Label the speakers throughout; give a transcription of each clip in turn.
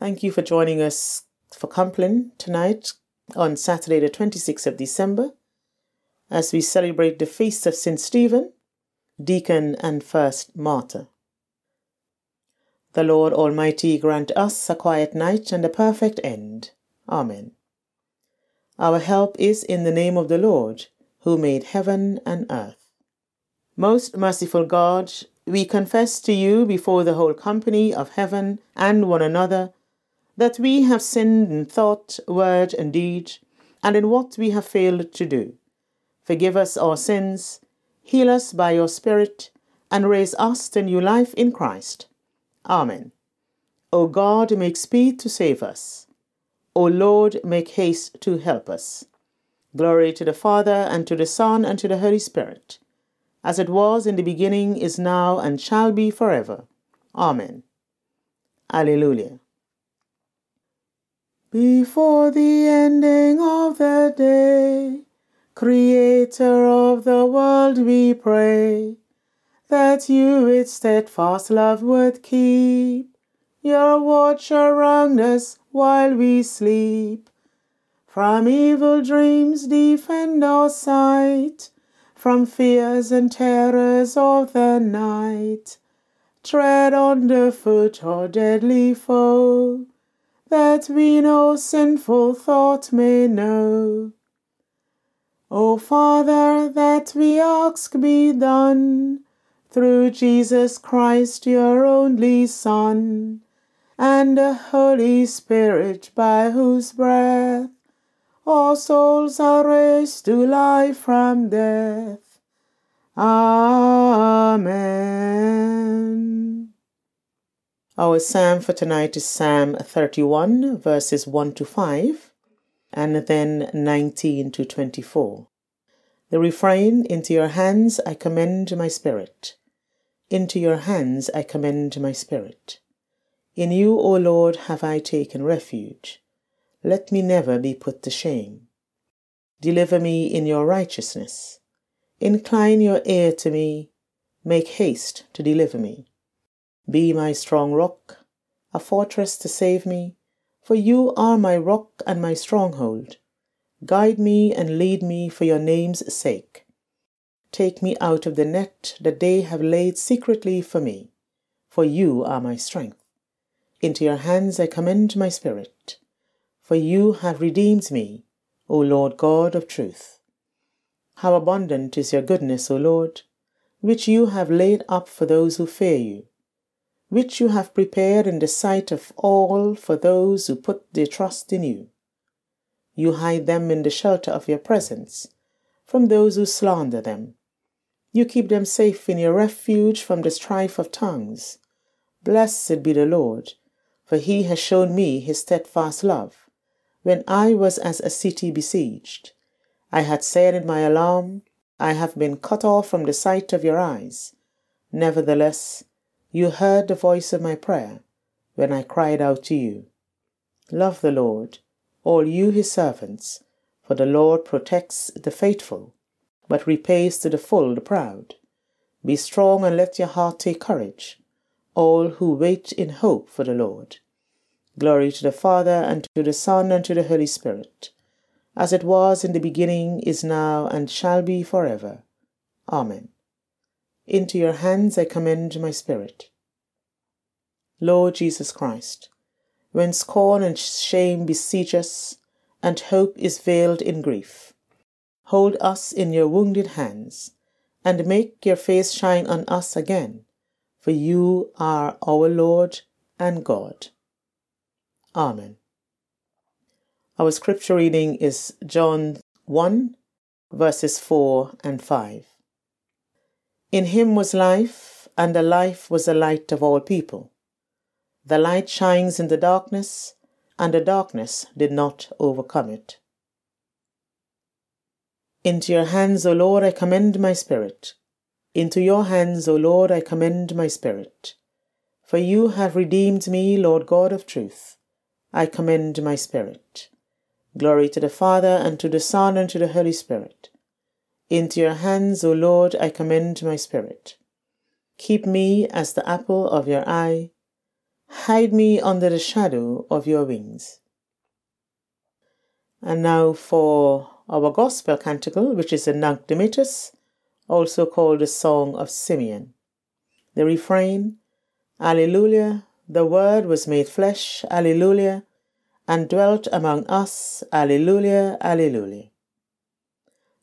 Speaker 1: Thank you for joining us for Compline tonight on Saturday, the 26th of December, as we celebrate the feast of St. Stephen, Deacon and First Martyr. The Lord Almighty grant us a quiet night and a perfect end. Amen. Our help is in the name of the Lord, who made heaven and earth. Most merciful God, we confess to you before the whole company of heaven and one another that we have sinned in thought, word, and deed, and in what we have failed to do. Forgive us our sins, heal us by your Spirit, and raise us to new life in Christ. Amen. O God, make speed to save us. O Lord, make haste to help us. Glory to the Father, and to the Son, and to the Holy Spirit, as it was in the beginning, is now, and shall be forever. Amen. Alleluia. Before the ending of the day, Creator of the world, we pray that you with steadfast love would keep your watch around us while we sleep. From evil dreams defend our sight, from fears and terrors of the night. Tread on the foot our deadly foe that we no sinful thought may know. O Father, that we ask be done through Jesus Christ, your only Son, and the Holy Spirit, by whose breath all souls are raised to life from death. Amen. Our psalm for tonight is Psalm 31, verses 1 to 5, and then 19 to 24. The refrain Into your hands I commend my spirit. Into your hands I commend my spirit. In you, O Lord, have I taken refuge. Let me never be put to shame. Deliver me in your righteousness. Incline your ear to me. Make haste to deliver me. Be my strong rock, a fortress to save me, for you are my rock and my stronghold. Guide me and lead me for your name's sake. Take me out of the net that they have laid secretly for me, for you are my strength. Into your hands I commend my spirit, for you have redeemed me, O Lord God of truth. How abundant is your goodness, O Lord, which you have laid up for those who fear you which you have prepared in the sight of all for those who put their trust in you. You hide them in the shelter of your presence from those who slander them. You keep them safe in your refuge from the strife of tongues. Blessed be the Lord, for he has shown me his steadfast love. When I was as a city besieged, I had said in my alarm, I have been cut off from the sight of your eyes. Nevertheless, you heard the voice of my prayer when I cried out to you. Love the Lord, all you his servants, for the Lord protects the faithful, but repays to the full the proud. Be strong and let your heart take courage, all who wait in hope for the Lord. Glory to the Father, and to the Son, and to the Holy Spirit, as it was in the beginning, is now, and shall be forever. Amen. Into your hands I commend my spirit. Lord Jesus Christ, when scorn and shame besiege us, and hope is veiled in grief, hold us in your wounded hands, and make your face shine on us again, for you are our Lord and God. Amen. Our scripture reading is John 1, verses 4 and 5. In him was life, and the life was the light of all people. The light shines in the darkness, and the darkness did not overcome it. Into your hands, O Lord, I commend my spirit. Into your hands, O Lord, I commend my spirit. For you have redeemed me, Lord God of truth. I commend my spirit. Glory to the Father, and to the Son, and to the Holy Spirit into your hands, O Lord, I commend my spirit. Keep me as the apple of your eye. Hide me under the shadow of your wings. And now for our gospel canticle, which is a Nunc Dimittis, also called the Song of Simeon. The refrain, Alleluia, the Word was made flesh, Alleluia, and dwelt among us, Alleluia, Alleluia.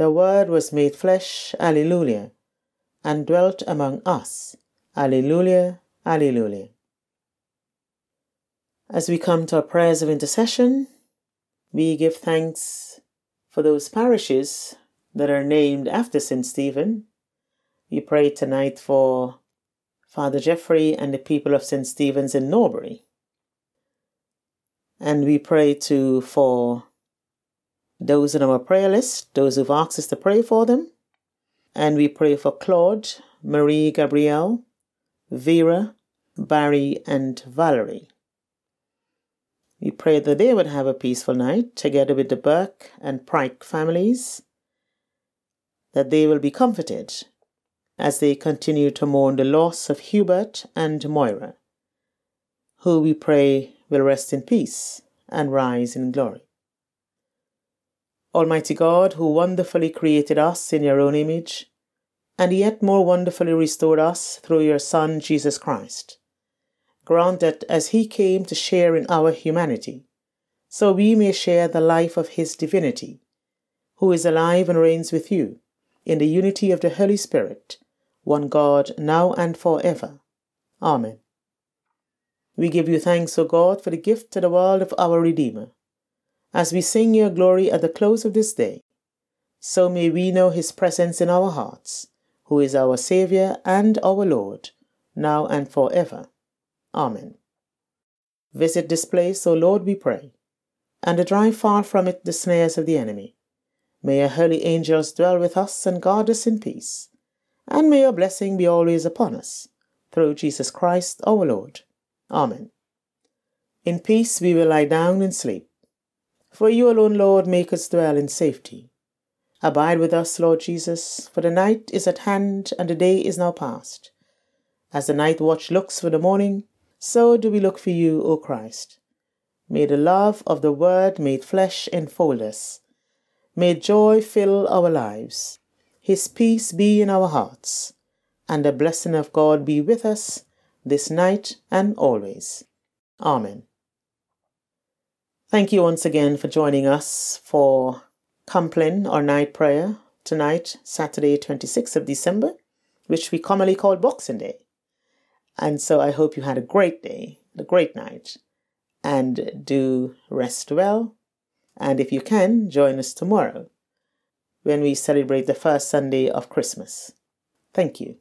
Speaker 1: the Word was made flesh, Alleluia, and dwelt among us. Alleluia, Alleluia. As we come to our prayers of intercession, we give thanks for those parishes that are named after St. Stephen. We pray tonight for Father Jeffrey and the people of St. Stephen's in Norbury. And we pray too for those in our prayer list, those who've asked us to pray for them. And we pray for Claude, Marie Gabrielle, Vera, Barry, and Valerie. We pray that they would have a peaceful night together with the Burke and Pryke families, that they will be comforted as they continue to mourn the loss of Hubert and Moira, who we pray will rest in peace and rise in glory. Almighty God, who wonderfully created us in your own image, and yet more wonderfully restored us through your Son, Jesus Christ, grant that as he came to share in our humanity, so we may share the life of his divinity, who is alive and reigns with you, in the unity of the Holy Spirit, one God, now and for ever. Amen. We give you thanks, O God, for the gift to the world of our Redeemer as we sing your glory at the close of this day, so may we know his presence in our hearts, who is our Saviour and our Lord, now and for ever. Amen. Visit this place, O Lord, we pray, and drive far from it the snares of the enemy. May your holy angels dwell with us and guard us in peace, and may your blessing be always upon us, through Jesus Christ our Lord. Amen. In peace we will lie down and sleep for you alone, Lord, make us dwell in safety. Abide with us, Lord Jesus, for the night is at hand and the day is now past. As the night watch looks for the morning, so do we look for you, O Christ. May the love of the Word made flesh enfold us. May joy fill our lives. His peace be in our hearts, and the blessing of God be with us this night and always. Amen. Thank you once again for joining us for Compline or night prayer tonight, Saturday, 26th of December, which we commonly call Boxing Day. And so I hope you had a great day, a great night, and do rest well. And if you can, join us tomorrow when we celebrate the first Sunday of Christmas. Thank you.